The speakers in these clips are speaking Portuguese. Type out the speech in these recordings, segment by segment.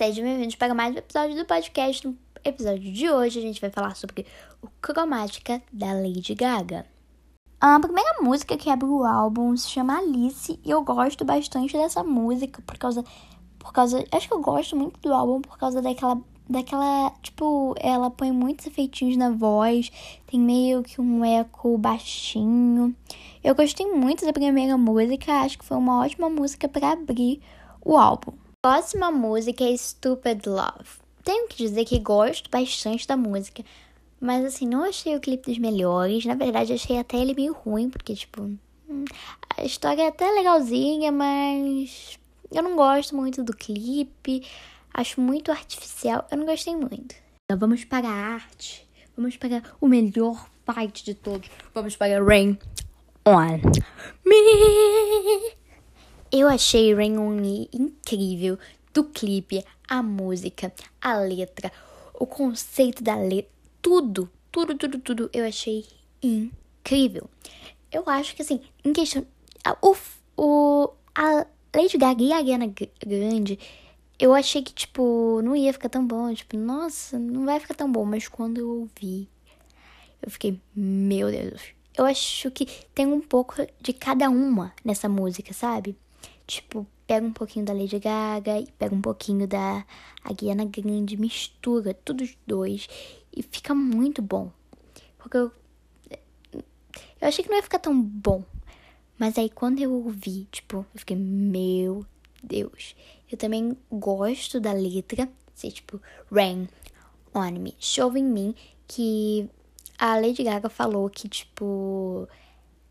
Sejam bem-vindos para mais um episódio do podcast. No episódio de hoje, a gente vai falar sobre o Cromática da Lady Gaga. A primeira música que abre o álbum se chama Alice e eu gosto bastante dessa música por causa. Por causa. Acho que eu gosto muito do álbum por causa daquela. Daquela. Tipo, ela põe muitos efeitinhos na voz, tem meio que um eco baixinho. Eu gostei muito da primeira música, acho que foi uma ótima música para abrir o álbum. Próxima música é Stupid Love. Tenho que dizer que gosto bastante da música, mas assim, não achei o clipe dos melhores. Na verdade, achei até ele meio ruim, porque, tipo, hum, a história é até legalzinha, mas eu não gosto muito do clipe. Acho muito artificial. Eu não gostei muito. Então vamos para a arte. Vamos para o melhor fight de todos. Vamos para Rain on Me. Eu achei Rain On Me incrível do clipe, a música, a letra, o conceito da letra, tudo, tudo, tudo, tudo eu achei incrível. Eu acho que assim, em questão. O, o, a Lady Gaga e a Ariana Grande, eu achei que, tipo, não ia ficar tão bom. Tipo, nossa, não vai ficar tão bom. Mas quando eu ouvi, eu fiquei, meu Deus. Eu acho que tem um pouco de cada uma nessa música, sabe? Tipo, pega um pouquinho da Lady Gaga e pega um pouquinho da Ariana Grande, mistura todos os dois e fica muito bom. Porque eu, eu achei que não ia ficar tão bom. Mas aí quando eu ouvi, tipo, eu fiquei, meu Deus. Eu também gosto da letra, ser tipo, Rain on me, Show in me, que a Lady Gaga falou que, tipo,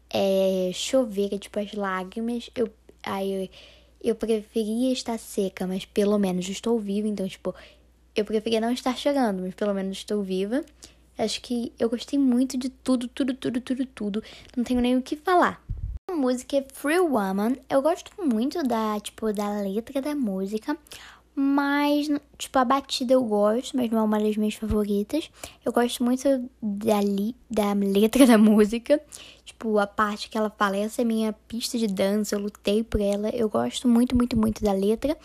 é, chover, é, tipo, as lágrimas, eu Aí eu, eu preferia estar seca, mas pelo menos estou viva. Então, tipo, eu preferia não estar chorando, mas pelo menos estou viva. Acho que eu gostei muito de tudo, tudo, tudo, tudo, tudo. Não tenho nem o que falar. A música é Free Woman. Eu gosto muito da, tipo, da letra da música. Mas, tipo, a batida eu gosto, mas não é uma das minhas favoritas. Eu gosto muito da, li, da letra da música. Tipo, a parte que ela fala, essa é minha pista de dança, eu lutei por ela. Eu gosto muito, muito, muito da letra.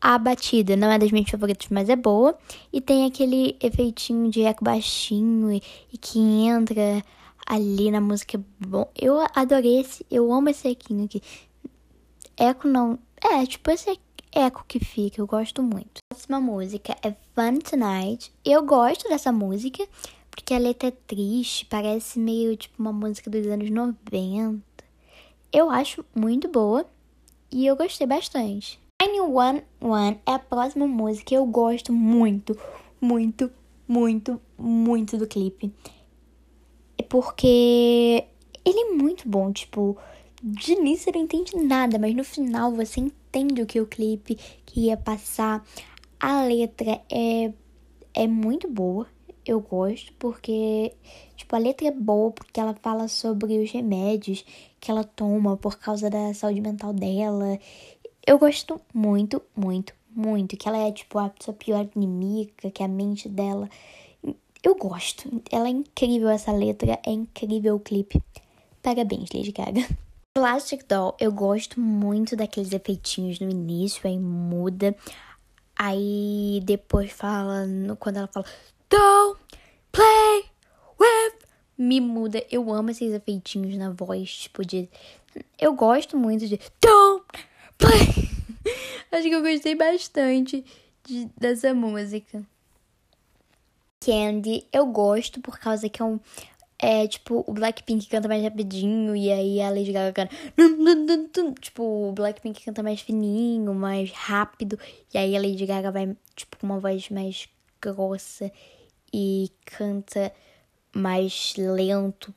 A batida não é das minhas favoritas, mas é boa. E tem aquele efeitinho de eco baixinho e, e que entra ali na música. Bom, eu adorei esse, eu amo esse equinho aqui. Eco não. É, tipo, esse aqui eco que fica, eu gosto muito. A próxima música é Fun Tonight. Eu gosto dessa música porque a letra é triste, parece meio tipo uma música dos anos 90. Eu acho muito boa e eu gostei bastante. 911 é a próxima música. Eu gosto muito, muito, muito, muito do clipe. É porque ele é muito bom, tipo, de início você não entende nada, mas no final você entende o que o clipe queria passar. A letra é, é muito boa, eu gosto, porque, tipo, a letra é boa porque ela fala sobre os remédios que ela toma por causa da saúde mental dela. Eu gosto muito, muito, muito, que ela é, tipo, a sua pior inimiga, que é a mente dela. Eu gosto, ela é incrível essa letra, é incrível o clipe. Parabéns, Lady Gaga. Plastic Doll, eu gosto muito daqueles efeitinhos no início, aí muda. Aí depois fala, quando ela fala, Don't play with me muda. Eu amo esses efeitinhos na voz, tipo de. Eu gosto muito de Don't play. Acho que eu gostei bastante de, dessa música. Candy, eu gosto por causa que é um, é tipo, o Blackpink canta mais rapidinho e aí a Lady Gaga canta. Tipo, o Blackpink canta mais fininho, mais rápido. E aí a Lady Gaga vai, tipo, com uma voz mais grossa e canta mais lento.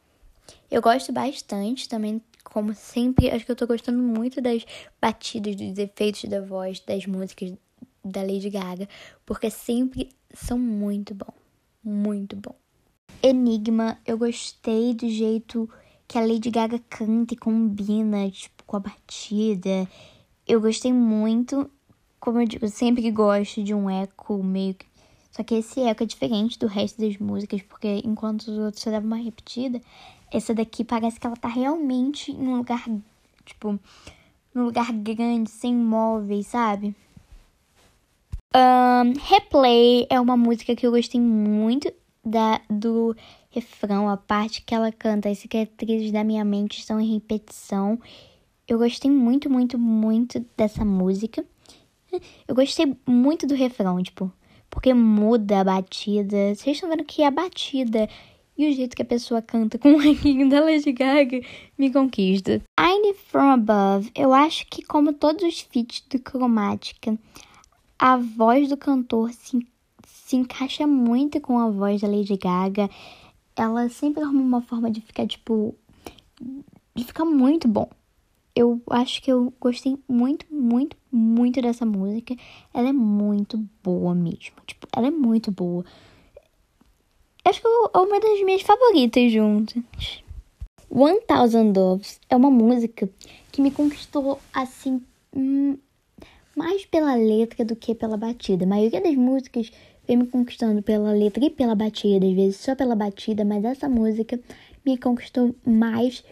Eu gosto bastante também, como sempre, acho que eu tô gostando muito das batidas, dos efeitos da voz, das músicas da Lady Gaga, porque sempre são muito bom, muito bom. Enigma, eu gostei do jeito que a Lady Gaga canta e combina, tipo, com a batida. Eu gostei muito, como eu digo, sempre gosto de um eco meio que. Só que esse eco é diferente do resto das músicas, porque enquanto os outros só davam uma repetida, essa daqui parece que ela tá realmente em um lugar, tipo, num lugar grande, sem móveis, sabe? Um, Replay é uma música que eu gostei muito da, do refrão, a parte que ela canta, as cicatrizes da minha mente estão em repetição. Eu gostei muito, muito, muito dessa música. Eu gostei muito do refrão, tipo, porque muda a batida. Vocês estão vendo que a batida e o jeito que a pessoa canta com o ranking da Lady Gaga me conquista. Tiny From Above, eu acho que como todos os feats do Cromática, a voz do cantor se, se encaixa muito com a voz da Lady Gaga. Ela sempre arruma uma forma de ficar, tipo, de ficar muito bom. Eu acho que eu gostei muito, muito, muito dessa música. Ela é muito boa mesmo. Tipo, ela é muito boa. Acho que é uma das minhas favoritas juntas. One Thousand Doves é uma música que me conquistou assim hum, mais pela letra do que pela batida. A maioria das músicas vem me conquistando pela letra e pela batida, às vezes só pela batida, mas essa música me conquistou mais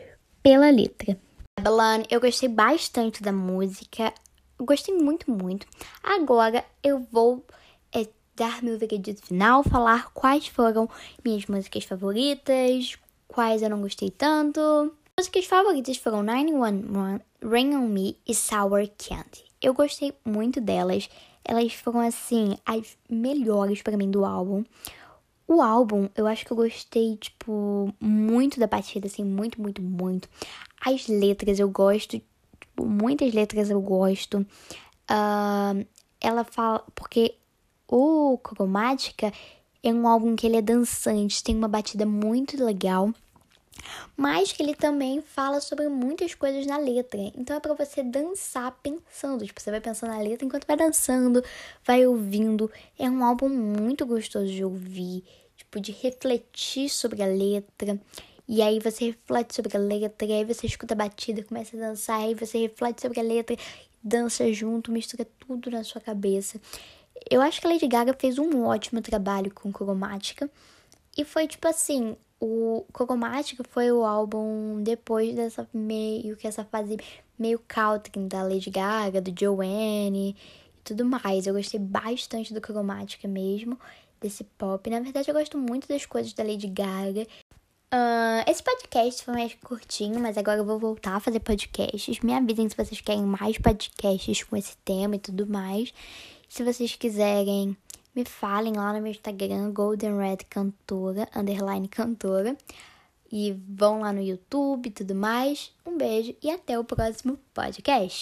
pela letra. Babylon, eu gostei bastante da música, gostei muito, muito. Agora eu vou é, dar meu veredito final, falar quais foram minhas músicas favoritas, quais eu não gostei tanto. Músicas favoritas foram 911, Rain on Me e Sour Candy. Eu gostei muito delas. Elas foram assim as melhores para mim do álbum. O álbum, eu acho que eu gostei, tipo, muito da batida, assim, muito, muito, muito. As letras eu gosto, tipo, muitas letras eu gosto. Uh, ela fala. Porque o Cromática é um álbum que ele é dançante, tem uma batida muito legal, mas que ele também fala sobre muitas coisas na letra. Então é para você dançar pensando, tipo, você vai pensando na letra enquanto vai dançando, vai ouvindo. É um álbum muito gostoso de ouvir, tipo, de refletir sobre a letra. E aí você reflete sobre a letra, e aí você escuta a batida, começa a dançar, aí você reflete sobre a letra, dança junto, mistura tudo na sua cabeça. Eu acho que a Lady Gaga fez um ótimo trabalho com Cromática. E foi tipo assim, o Cromática foi o álbum depois dessa meio que essa fase meio country da Lady Gaga, do Joanne e tudo mais. Eu gostei bastante do Cromática mesmo, desse pop. Na verdade, eu gosto muito das coisas da Lady Gaga. Uh, esse podcast foi mais curtinho, mas agora eu vou voltar a fazer podcasts. Me avisem se vocês querem mais podcasts com esse tema e tudo mais. Se vocês quiserem, me falem lá no meu Instagram, Golden Red Cantora, underline cantora. E vão lá no YouTube e tudo mais. Um beijo e até o próximo podcast.